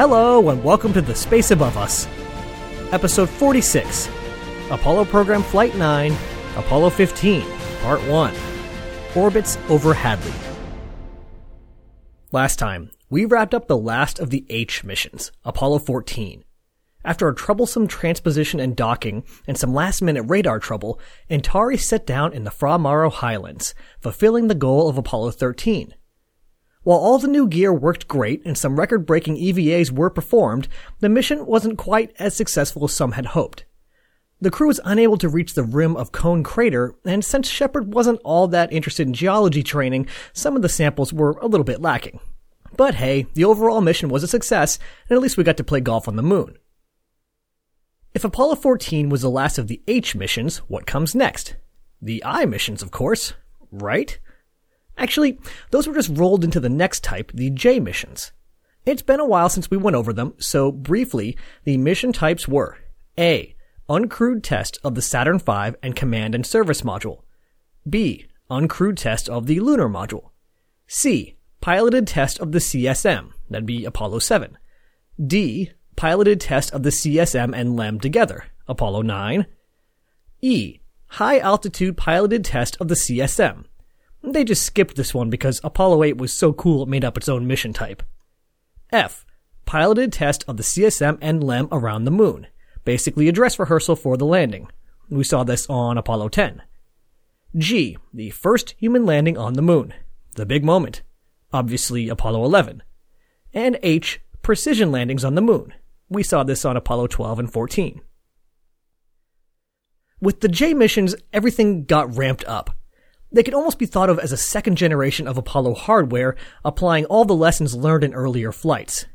Hello, and welcome to The Space Above Us. Episode 46 Apollo Program Flight 9, Apollo 15, Part 1 Orbits over Hadley. Last time, we wrapped up the last of the H missions, Apollo 14. After a troublesome transposition and docking and some last minute radar trouble, Antares set down in the Fra Mauro Highlands, fulfilling the goal of Apollo 13. While all the new gear worked great and some record breaking EVAs were performed, the mission wasn't quite as successful as some had hoped. The crew was unable to reach the rim of Cone Crater, and since Shepard wasn't all that interested in geology training, some of the samples were a little bit lacking. But hey, the overall mission was a success, and at least we got to play golf on the moon. If Apollo 14 was the last of the H missions, what comes next? The I missions, of course, right? Actually, those were just rolled into the next type, the J missions. It's been a while since we went over them, so briefly, the mission types were A. Uncrewed test of the Saturn V and Command and Service Module. B. Uncrewed test of the Lunar Module. C. Piloted test of the CSM, that'd be Apollo 7. D piloted test of the CSM and LEM together, Apollo 9. E. High altitude piloted test of the CSM. They just skipped this one because Apollo 8 was so cool it made up its own mission type. F. Piloted test of the CSM and LEM around the moon. Basically a dress rehearsal for the landing. We saw this on Apollo 10. G. The first human landing on the moon. The big moment. Obviously Apollo 11. And H. Precision landings on the moon. We saw this on Apollo 12 and 14. With the J missions, everything got ramped up. They could almost be thought of as a second generation of Apollo hardware, applying all the lessons learned in earlier flights.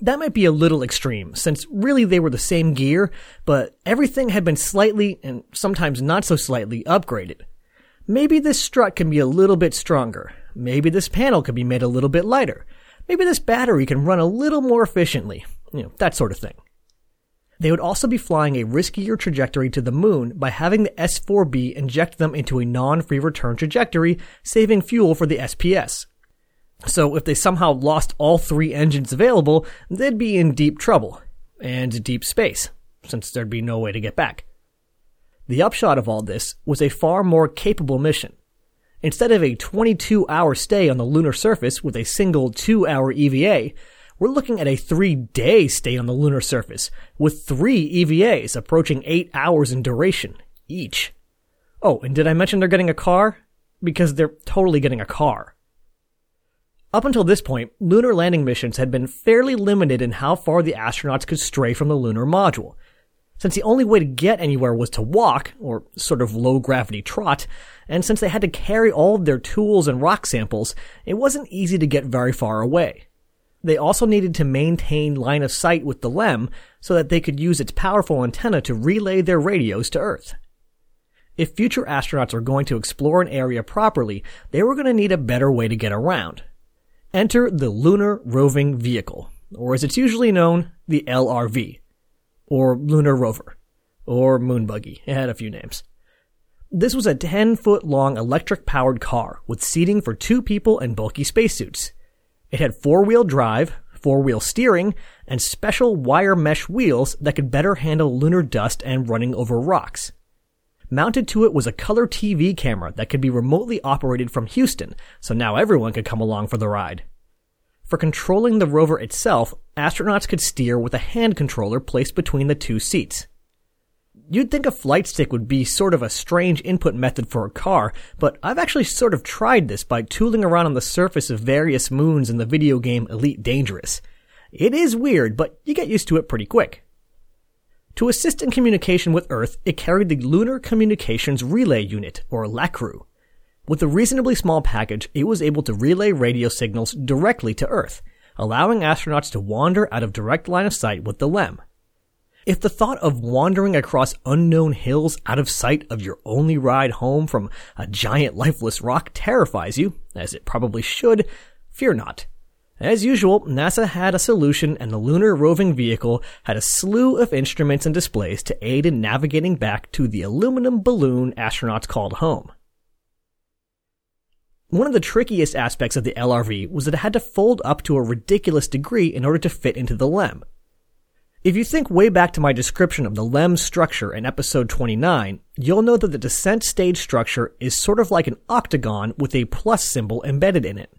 That might be a little extreme, since really they were the same gear, but everything had been slightly, and sometimes not so slightly, upgraded. Maybe this strut can be a little bit stronger. Maybe this panel can be made a little bit lighter. Maybe this battery can run a little more efficiently you know, that sort of thing. They would also be flying a riskier trajectory to the moon by having the S4B inject them into a non-free return trajectory, saving fuel for the SPS. So if they somehow lost all three engines available, they'd be in deep trouble, and deep space, since there'd be no way to get back. The upshot of all this was a far more capable mission. Instead of a 22 hour stay on the lunar surface with a single 2 hour EVA, we're looking at a three day stay on the lunar surface, with three EVAs approaching eight hours in duration each. Oh, and did I mention they're getting a car? Because they're totally getting a car. Up until this point, lunar landing missions had been fairly limited in how far the astronauts could stray from the lunar module. Since the only way to get anywhere was to walk, or sort of low gravity trot, and since they had to carry all of their tools and rock samples, it wasn't easy to get very far away. They also needed to maintain line of sight with the LEM so that they could use its powerful antenna to relay their radios to Earth. If future astronauts were going to explore an area properly, they were going to need a better way to get around. Enter the Lunar Roving Vehicle, or as it's usually known, the LRV, or Lunar Rover, or Moon Buggy. It had a few names. This was a 10 foot long electric powered car with seating for two people and bulky spacesuits. It had four wheel drive, four wheel steering, and special wire mesh wheels that could better handle lunar dust and running over rocks. Mounted to it was a color TV camera that could be remotely operated from Houston, so now everyone could come along for the ride. For controlling the rover itself, astronauts could steer with a hand controller placed between the two seats. You'd think a flight stick would be sort of a strange input method for a car, but I've actually sort of tried this by tooling around on the surface of various moons in the video game Elite Dangerous. It is weird, but you get used to it pretty quick. To assist in communication with Earth, it carried the Lunar Communications Relay Unit, or LACRU. With a reasonably small package, it was able to relay radio signals directly to Earth, allowing astronauts to wander out of direct line of sight with the LEM. If the thought of wandering across unknown hills out of sight of your only ride home from a giant lifeless rock terrifies you, as it probably should, fear not. As usual, NASA had a solution and the lunar roving vehicle had a slew of instruments and displays to aid in navigating back to the aluminum balloon astronauts called home. One of the trickiest aspects of the LRV was that it had to fold up to a ridiculous degree in order to fit into the LEM. If you think way back to my description of the LEM structure in episode 29, you'll know that the descent stage structure is sort of like an octagon with a plus symbol embedded in it.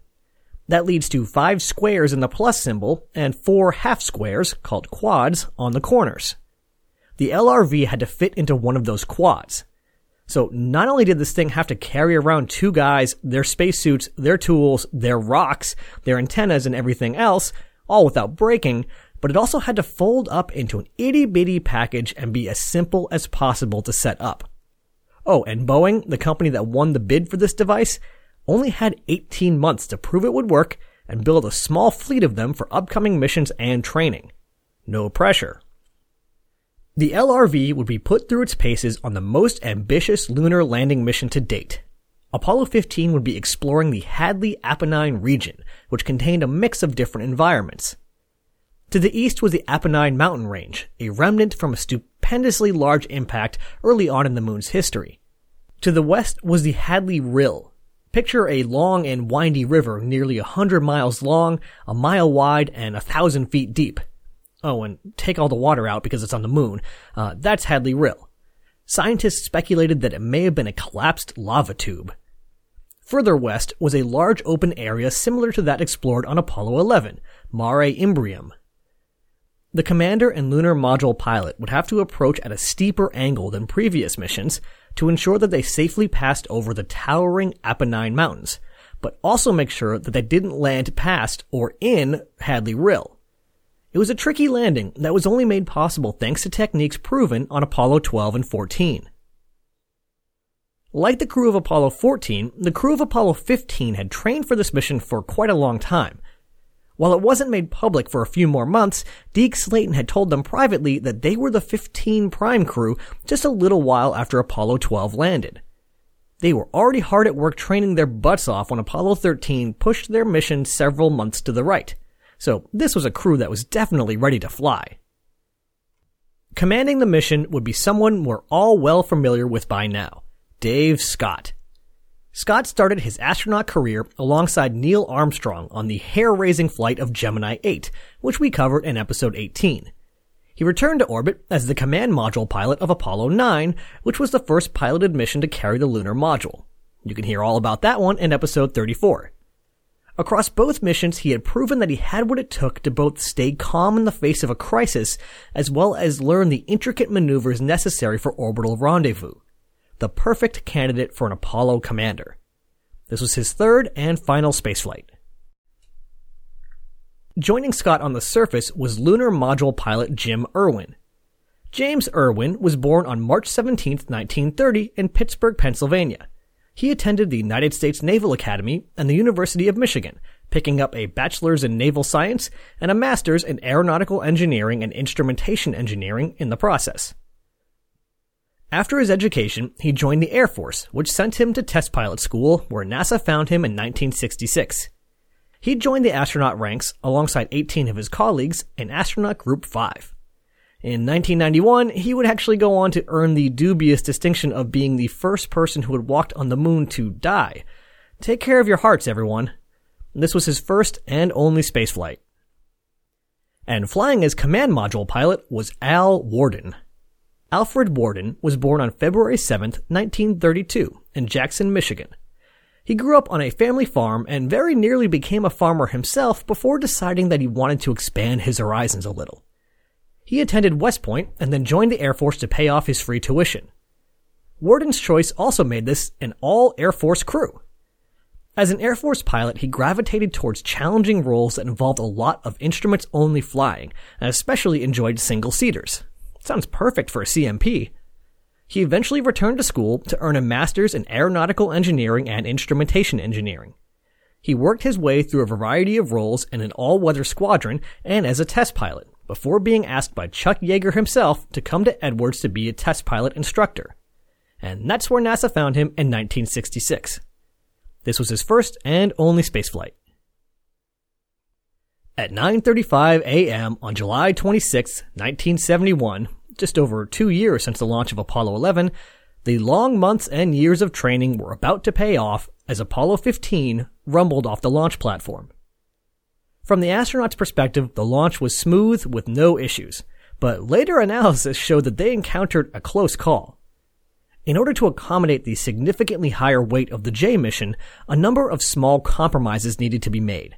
That leads to five squares in the plus symbol and four half squares, called quads, on the corners. The LRV had to fit into one of those quads. So not only did this thing have to carry around two guys, their spacesuits, their tools, their rocks, their antennas, and everything else, all without breaking, but it also had to fold up into an itty bitty package and be as simple as possible to set up. Oh, and Boeing, the company that won the bid for this device, only had 18 months to prove it would work and build a small fleet of them for upcoming missions and training. No pressure. The LRV would be put through its paces on the most ambitious lunar landing mission to date. Apollo 15 would be exploring the Hadley Apennine region, which contained a mix of different environments. To the east was the Apennine mountain range, a remnant from a stupendously large impact early on in the moon's history. To the west was the Hadley Rill. Picture a long and windy river nearly a hundred miles long, a mile wide, and a thousand feet deep. Oh, and take all the water out because it's on the moon. Uh, that's Hadley Rill. Scientists speculated that it may have been a collapsed lava tube. Further west was a large open area similar to that explored on Apollo 11, Mare Imbrium. The commander and lunar module pilot would have to approach at a steeper angle than previous missions to ensure that they safely passed over the towering Apennine Mountains, but also make sure that they didn't land past or in Hadley Rill. It was a tricky landing that was only made possible thanks to techniques proven on Apollo 12 and 14. Like the crew of Apollo 14, the crew of Apollo 15 had trained for this mission for quite a long time. While it wasn't made public for a few more months, Deke Slayton had told them privately that they were the 15 prime crew just a little while after Apollo 12 landed. They were already hard at work training their butts off when Apollo 13 pushed their mission several months to the right so this was a crew that was definitely ready to fly. Commanding the mission would be someone we're all well familiar with by now, Dave Scott. Scott started his astronaut career alongside Neil Armstrong on the hair-raising flight of Gemini 8, which we covered in episode 18. He returned to orbit as the command module pilot of Apollo 9, which was the first piloted mission to carry the lunar module. You can hear all about that one in episode 34. Across both missions, he had proven that he had what it took to both stay calm in the face of a crisis, as well as learn the intricate maneuvers necessary for orbital rendezvous. The perfect candidate for an Apollo commander. This was his third and final spaceflight. Joining Scott on the surface was lunar module pilot Jim Irwin. James Irwin was born on March 17, 1930 in Pittsburgh, Pennsylvania. He attended the United States Naval Academy and the University of Michigan, picking up a bachelor's in naval science and a master's in aeronautical engineering and instrumentation engineering in the process. After his education, he joined the Air Force, which sent him to test pilot school, where NASA found him in 1966. He joined the astronaut ranks alongside 18 of his colleagues in Astronaut Group 5. In 1991, he would actually go on to earn the dubious distinction of being the first person who had walked on the moon to die. Take care of your hearts, everyone. This was his first and only spaceflight. And flying as command module pilot was Al Worden. Alfred Worden was born on February 7, 1932, in Jackson, Michigan. He grew up on a family farm and very nearly became a farmer himself before deciding that he wanted to expand his horizons a little. He attended West Point and then joined the Air Force to pay off his free tuition. Worden's choice also made this an all Air Force crew. As an Air Force pilot, he gravitated towards challenging roles that involved a lot of instruments only flying, and especially enjoyed single seaters. Sounds perfect for a CMP. He eventually returned to school to earn a master's in aeronautical engineering and instrumentation engineering. He worked his way through a variety of roles in an all-weather squadron and as a test pilot, before being asked by Chuck Yeager himself to come to Edwards to be a test pilot instructor. And that's where NASA found him in 1966. This was his first and only spaceflight. At 9:35 a.m. on July 26, 1971, just over 2 years since the launch of Apollo 11, The long months and years of training were about to pay off as Apollo 15 rumbled off the launch platform. From the astronauts' perspective, the launch was smooth with no issues, but later analysis showed that they encountered a close call. In order to accommodate the significantly higher weight of the J mission, a number of small compromises needed to be made.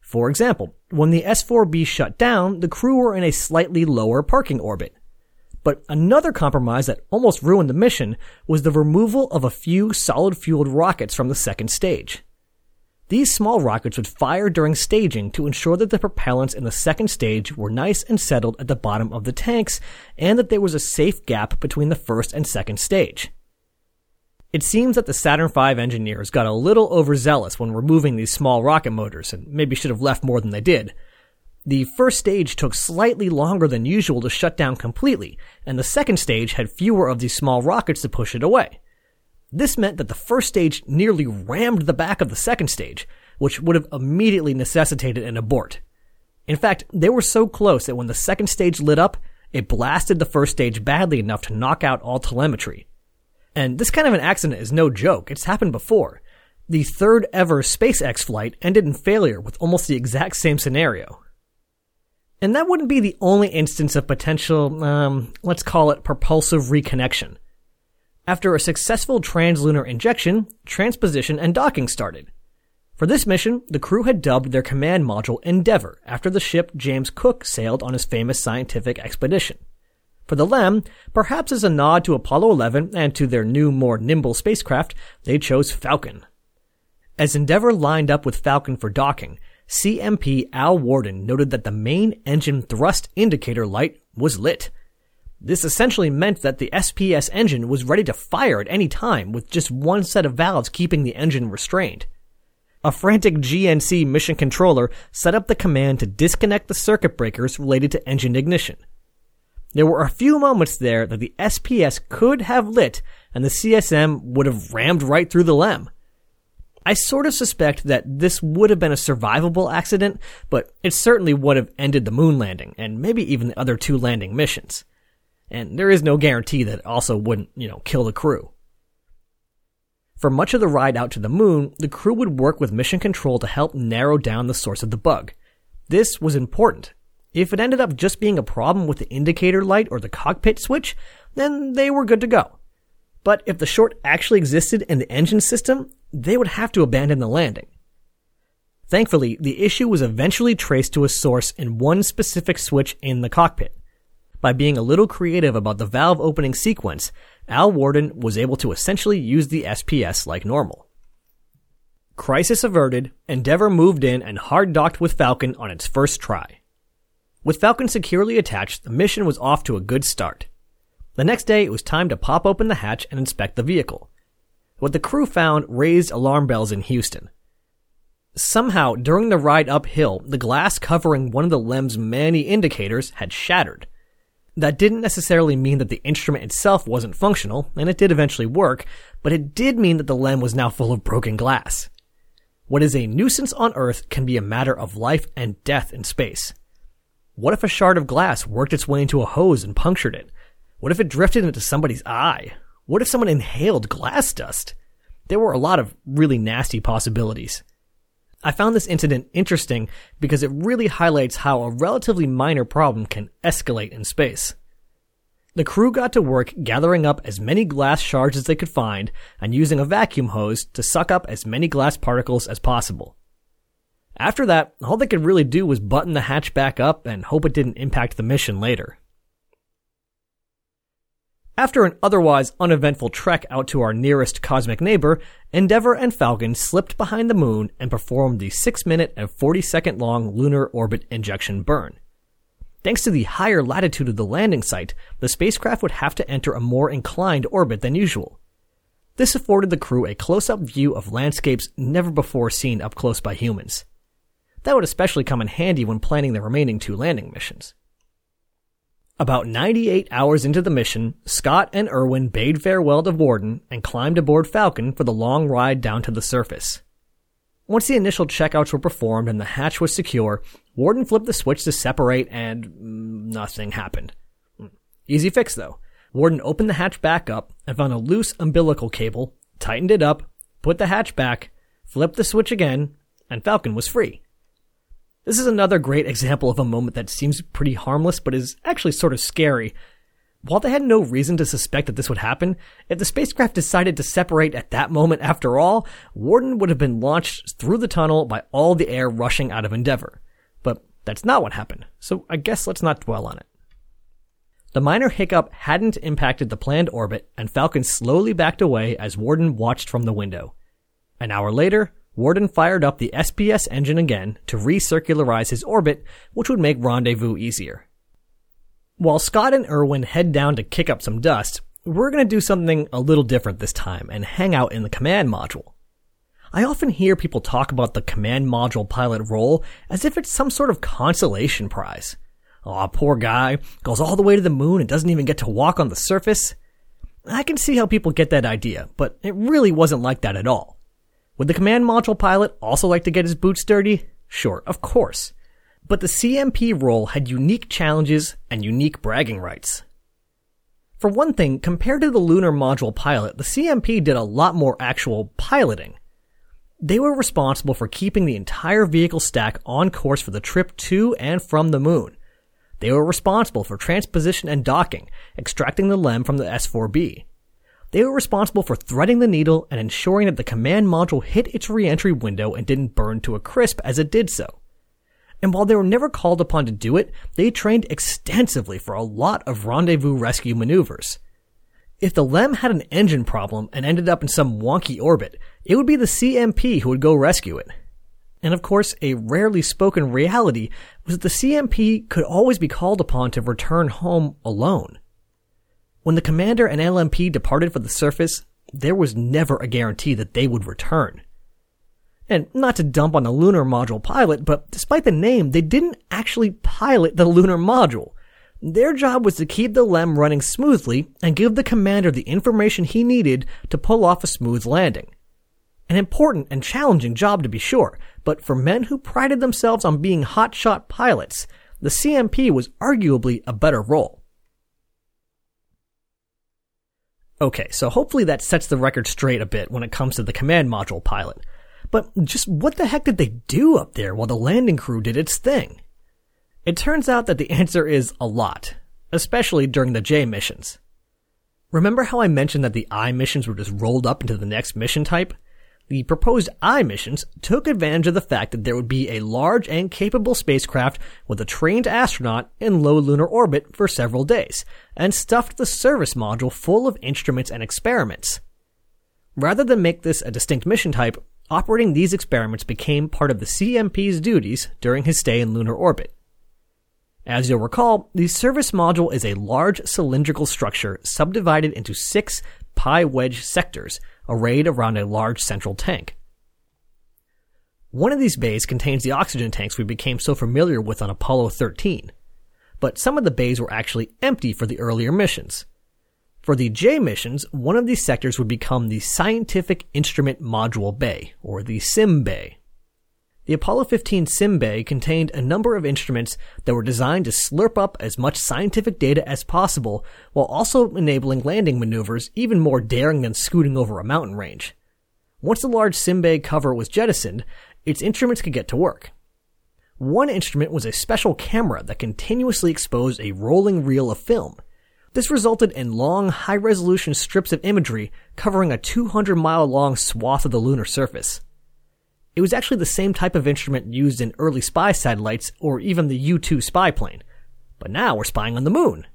For example, when the S4B shut down, the crew were in a slightly lower parking orbit. But another compromise that almost ruined the mission was the removal of a few solid fueled rockets from the second stage. These small rockets would fire during staging to ensure that the propellants in the second stage were nice and settled at the bottom of the tanks and that there was a safe gap between the first and second stage. It seems that the Saturn V engineers got a little overzealous when removing these small rocket motors and maybe should have left more than they did. The first stage took slightly longer than usual to shut down completely, and the second stage had fewer of these small rockets to push it away. This meant that the first stage nearly rammed the back of the second stage, which would have immediately necessitated an abort. In fact, they were so close that when the second stage lit up, it blasted the first stage badly enough to knock out all telemetry. And this kind of an accident is no joke. It's happened before. The third ever SpaceX flight ended in failure with almost the exact same scenario. And that wouldn't be the only instance of potential, um, let's call it propulsive reconnection. After a successful translunar injection, transposition and docking started. For this mission, the crew had dubbed their command module Endeavour after the ship James Cook sailed on his famous scientific expedition. For the LEM, perhaps as a nod to Apollo 11 and to their new, more nimble spacecraft, they chose Falcon. As Endeavour lined up with Falcon for docking, CMP Al Worden noted that the main engine thrust indicator light was lit. This essentially meant that the SPS engine was ready to fire at any time with just one set of valves keeping the engine restrained. A frantic GNC mission controller set up the command to disconnect the circuit breakers related to engine ignition. There were a few moments there that the SPS could have lit and the CSM would have rammed right through the LEM. I sort of suspect that this would have been a survivable accident, but it certainly would have ended the moon landing and maybe even the other two landing missions and there is no guarantee that it also wouldn't, you know, kill the crew. For much of the ride out to the moon, the crew would work with mission control to help narrow down the source of the bug. This was important. If it ended up just being a problem with the indicator light or the cockpit switch, then they were good to go. But if the short actually existed in the engine system, they would have to abandon the landing. Thankfully, the issue was eventually traced to a source in one specific switch in the cockpit. By being a little creative about the valve opening sequence, Al Worden was able to essentially use the SPS like normal. Crisis averted, Endeavour moved in and hard docked with Falcon on its first try. With Falcon securely attached, the mission was off to a good start. The next day, it was time to pop open the hatch and inspect the vehicle. What the crew found raised alarm bells in Houston. Somehow, during the ride uphill, the glass covering one of the LEM's many indicators had shattered. That didn't necessarily mean that the instrument itself wasn't functional, and it did eventually work, but it did mean that the LEM was now full of broken glass. What is a nuisance on Earth can be a matter of life and death in space. What if a shard of glass worked its way into a hose and punctured it? What if it drifted into somebody's eye? What if someone inhaled glass dust? There were a lot of really nasty possibilities. I found this incident interesting because it really highlights how a relatively minor problem can escalate in space. The crew got to work gathering up as many glass shards as they could find and using a vacuum hose to suck up as many glass particles as possible. After that, all they could really do was button the hatch back up and hope it didn't impact the mission later. After an otherwise uneventful trek out to our nearest cosmic neighbor, Endeavour and Falcon slipped behind the moon and performed the 6 minute and 40 second long lunar orbit injection burn. Thanks to the higher latitude of the landing site, the spacecraft would have to enter a more inclined orbit than usual. This afforded the crew a close up view of landscapes never before seen up close by humans. That would especially come in handy when planning the remaining two landing missions. About 98 hours into the mission, Scott and Irwin bade farewell to Worden and climbed aboard Falcon for the long ride down to the surface. Once the initial checkouts were performed and the hatch was secure, Worden flipped the switch to separate and nothing happened. Easy fix though. Worden opened the hatch back up and found a loose umbilical cable, tightened it up, put the hatch back, flipped the switch again, and Falcon was free. This is another great example of a moment that seems pretty harmless but is actually sort of scary. While they had no reason to suspect that this would happen, if the spacecraft decided to separate at that moment after all, Worden would have been launched through the tunnel by all the air rushing out of Endeavour. But that's not what happened, so I guess let's not dwell on it. The minor hiccup hadn't impacted the planned orbit, and Falcon slowly backed away as Worden watched from the window. An hour later, Worden fired up the SPS engine again to recircularize his orbit, which would make rendezvous easier. While Scott and Irwin head down to kick up some dust, we're going to do something a little different this time and hang out in the command module. I often hear people talk about the command module pilot role as if it's some sort of consolation prize. Aw, poor guy. Goes all the way to the moon and doesn't even get to walk on the surface. I can see how people get that idea, but it really wasn't like that at all. Would the command module pilot also like to get his boots dirty? Sure, of course. But the CMP role had unique challenges and unique bragging rights. For one thing, compared to the lunar module pilot, the CMP did a lot more actual piloting. They were responsible for keeping the entire vehicle stack on course for the trip to and from the moon, they were responsible for transposition and docking, extracting the LEM from the S4B. They were responsible for threading the needle and ensuring that the command module hit its reentry window and didn't burn to a crisp as it did so. And while they were never called upon to do it, they trained extensively for a lot of rendezvous rescue maneuvers. If the LEM had an engine problem and ended up in some wonky orbit, it would be the CMP who would go rescue it. And of course, a rarely spoken reality was that the CMP could always be called upon to return home alone. When the commander and LMP departed for the surface, there was never a guarantee that they would return. And not to dump on the lunar module pilot, but despite the name, they didn't actually pilot the lunar module. Their job was to keep the LEM running smoothly and give the commander the information he needed to pull off a smooth landing. An important and challenging job to be sure, but for men who prided themselves on being hotshot pilots, the CMP was arguably a better role. Okay, so hopefully that sets the record straight a bit when it comes to the command module pilot. But just what the heck did they do up there while the landing crew did its thing? It turns out that the answer is a lot, especially during the J missions. Remember how I mentioned that the I missions were just rolled up into the next mission type? The proposed I missions took advantage of the fact that there would be a large and capable spacecraft with a trained astronaut in low lunar orbit for several days, and stuffed the service module full of instruments and experiments. Rather than make this a distinct mission type, operating these experiments became part of the CMP's duties during his stay in lunar orbit. As you'll recall, the service module is a large cylindrical structure subdivided into six pi wedge sectors arrayed around a large central tank. One of these bays contains the oxygen tanks we became so familiar with on Apollo 13, but some of the bays were actually empty for the earlier missions. For the J missions, one of these sectors would become the Scientific Instrument Module Bay, or the SIM Bay. The Apollo 15 SIM Bay contained a number of instruments that were designed to slurp up as much scientific data as possible while also enabling landing maneuvers even more daring than scooting over a mountain range. Once the large SIM Bay cover was jettisoned, its instruments could get to work. One instrument was a special camera that continuously exposed a rolling reel of film. This resulted in long, high resolution strips of imagery covering a 200 mile long swath of the lunar surface. It was actually the same type of instrument used in early spy satellites or even the U-2 spy plane. But now we're spying on the moon.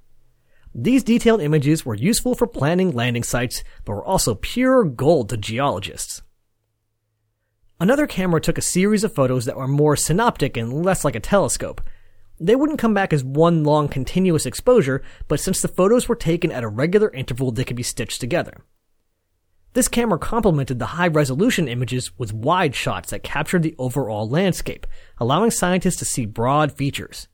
These detailed images were useful for planning landing sites, but were also pure gold to geologists. Another camera took a series of photos that were more synoptic and less like a telescope. They wouldn't come back as one long continuous exposure, but since the photos were taken at a regular interval, they could be stitched together. This camera complemented the high resolution images with wide shots that captured the overall landscape, allowing scientists to see broad features.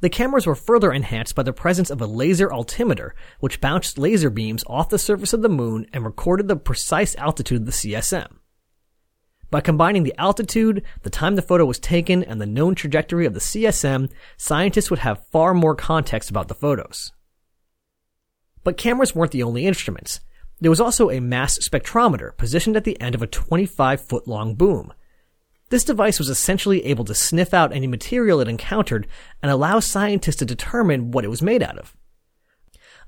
The cameras were further enhanced by the presence of a laser altimeter, which bounced laser beams off the surface of the moon and recorded the precise altitude of the CSM. By combining the altitude, the time the photo was taken, and the known trajectory of the CSM, scientists would have far more context about the photos. But cameras weren't the only instruments. There was also a mass spectrometer positioned at the end of a 25 foot long boom. This device was essentially able to sniff out any material it encountered and allow scientists to determine what it was made out of.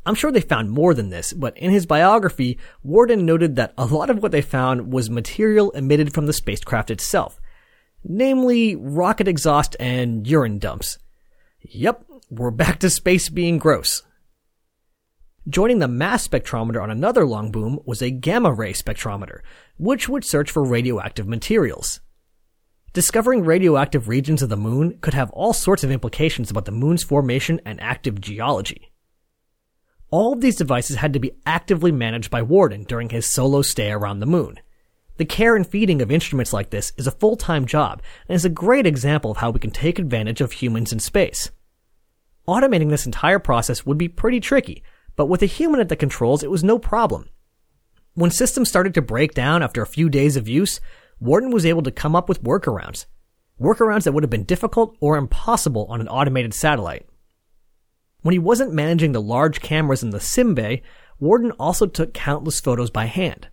I'm sure they found more than this, but in his biography, Worden noted that a lot of what they found was material emitted from the spacecraft itself, namely rocket exhaust and urine dumps. Yep, we're back to space being gross. Joining the mass spectrometer on another long boom was a gamma ray spectrometer, which would search for radioactive materials. Discovering radioactive regions of the moon could have all sorts of implications about the moon's formation and active geology. All of these devices had to be actively managed by Worden during his solo stay around the moon. The care and feeding of instruments like this is a full-time job and is a great example of how we can take advantage of humans in space. Automating this entire process would be pretty tricky, but with a human at the controls, it was no problem. When systems started to break down after a few days of use, Worden was able to come up with workarounds. Workarounds that would have been difficult or impossible on an automated satellite. When he wasn't managing the large cameras in the sim bay, Worden also took countless photos by hand.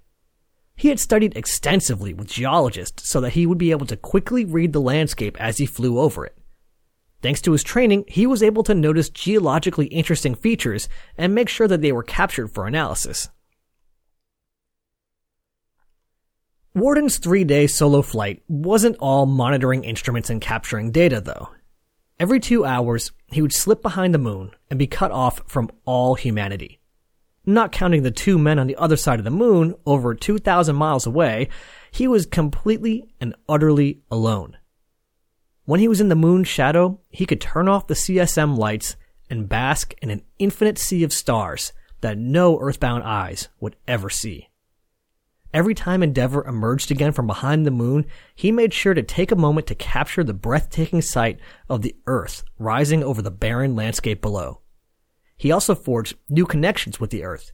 He had studied extensively with geologists so that he would be able to quickly read the landscape as he flew over it. Thanks to his training, he was able to notice geologically interesting features and make sure that they were captured for analysis. Worden's three day solo flight wasn't all monitoring instruments and capturing data, though. Every two hours, he would slip behind the moon and be cut off from all humanity. Not counting the two men on the other side of the moon, over 2,000 miles away, he was completely and utterly alone. When he was in the moon's shadow, he could turn off the CSM lights and bask in an infinite sea of stars that no earthbound eyes would ever see. Every time Endeavour emerged again from behind the moon, he made sure to take a moment to capture the breathtaking sight of the Earth rising over the barren landscape below. He also forged new connections with the Earth,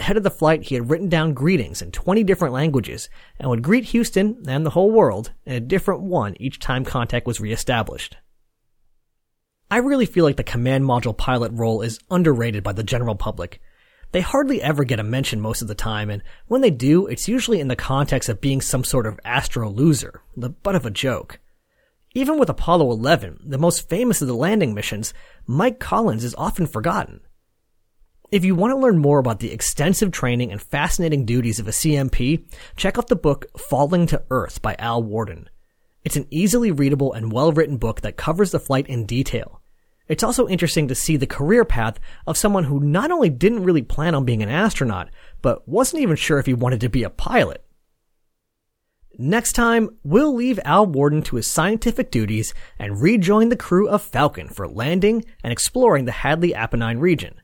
Ahead of the flight, he had written down greetings in 20 different languages and would greet Houston and the whole world in a different one each time contact was reestablished. I really feel like the command module pilot role is underrated by the general public. They hardly ever get a mention most of the time, and when they do, it's usually in the context of being some sort of astro loser, the butt of a joke. Even with Apollo 11, the most famous of the landing missions, Mike Collins is often forgotten. If you want to learn more about the extensive training and fascinating duties of a CMP, check out the book Falling to Earth by Al Worden. It's an easily readable and well written book that covers the flight in detail. It's also interesting to see the career path of someone who not only didn't really plan on being an astronaut, but wasn't even sure if he wanted to be a pilot. Next time, we'll leave Al Worden to his scientific duties and rejoin the crew of Falcon for landing and exploring the Hadley Apennine region.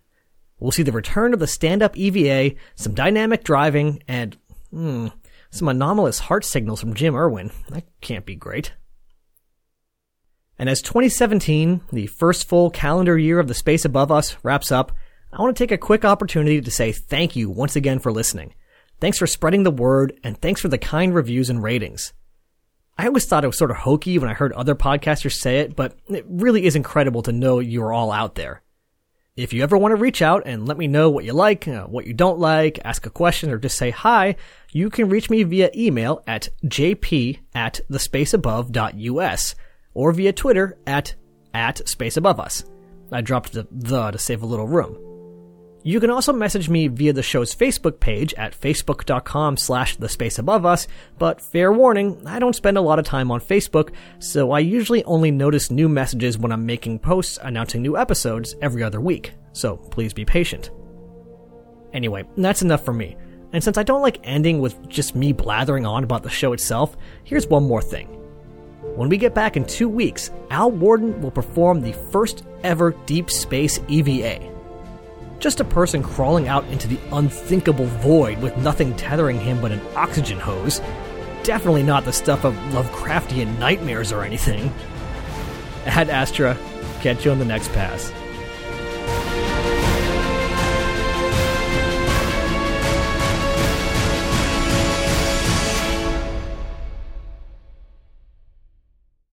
We'll see the return of the stand-up EVA, some dynamic driving, and hmm, some anomalous heart signals from Jim Irwin. That can't be great. And as 2017, the first full calendar year of the space above us, wraps up, I want to take a quick opportunity to say thank you once again for listening. Thanks for spreading the word, and thanks for the kind reviews and ratings. I always thought it was sort of hokey when I heard other podcasters say it, but it really is incredible to know you're all out there. If you ever want to reach out and let me know what you like, uh, what you don't like, ask a question, or just say hi, you can reach me via email at jp at thespaceabove.us or via Twitter at, at spaceaboveus. I dropped the the to save a little room. You can also message me via the show's Facebook page at facebook.com slash the space above us, but fair warning, I don't spend a lot of time on Facebook, so I usually only notice new messages when I'm making posts announcing new episodes every other week, so please be patient. Anyway, that's enough for me. And since I don't like ending with just me blathering on about the show itself, here's one more thing. When we get back in two weeks, Al Worden will perform the first ever deep space EVA. Just a person crawling out into the unthinkable void with nothing tethering him but an oxygen hose. Definitely not the stuff of Lovecraftian nightmares or anything. Ad Astra, catch you on the next pass.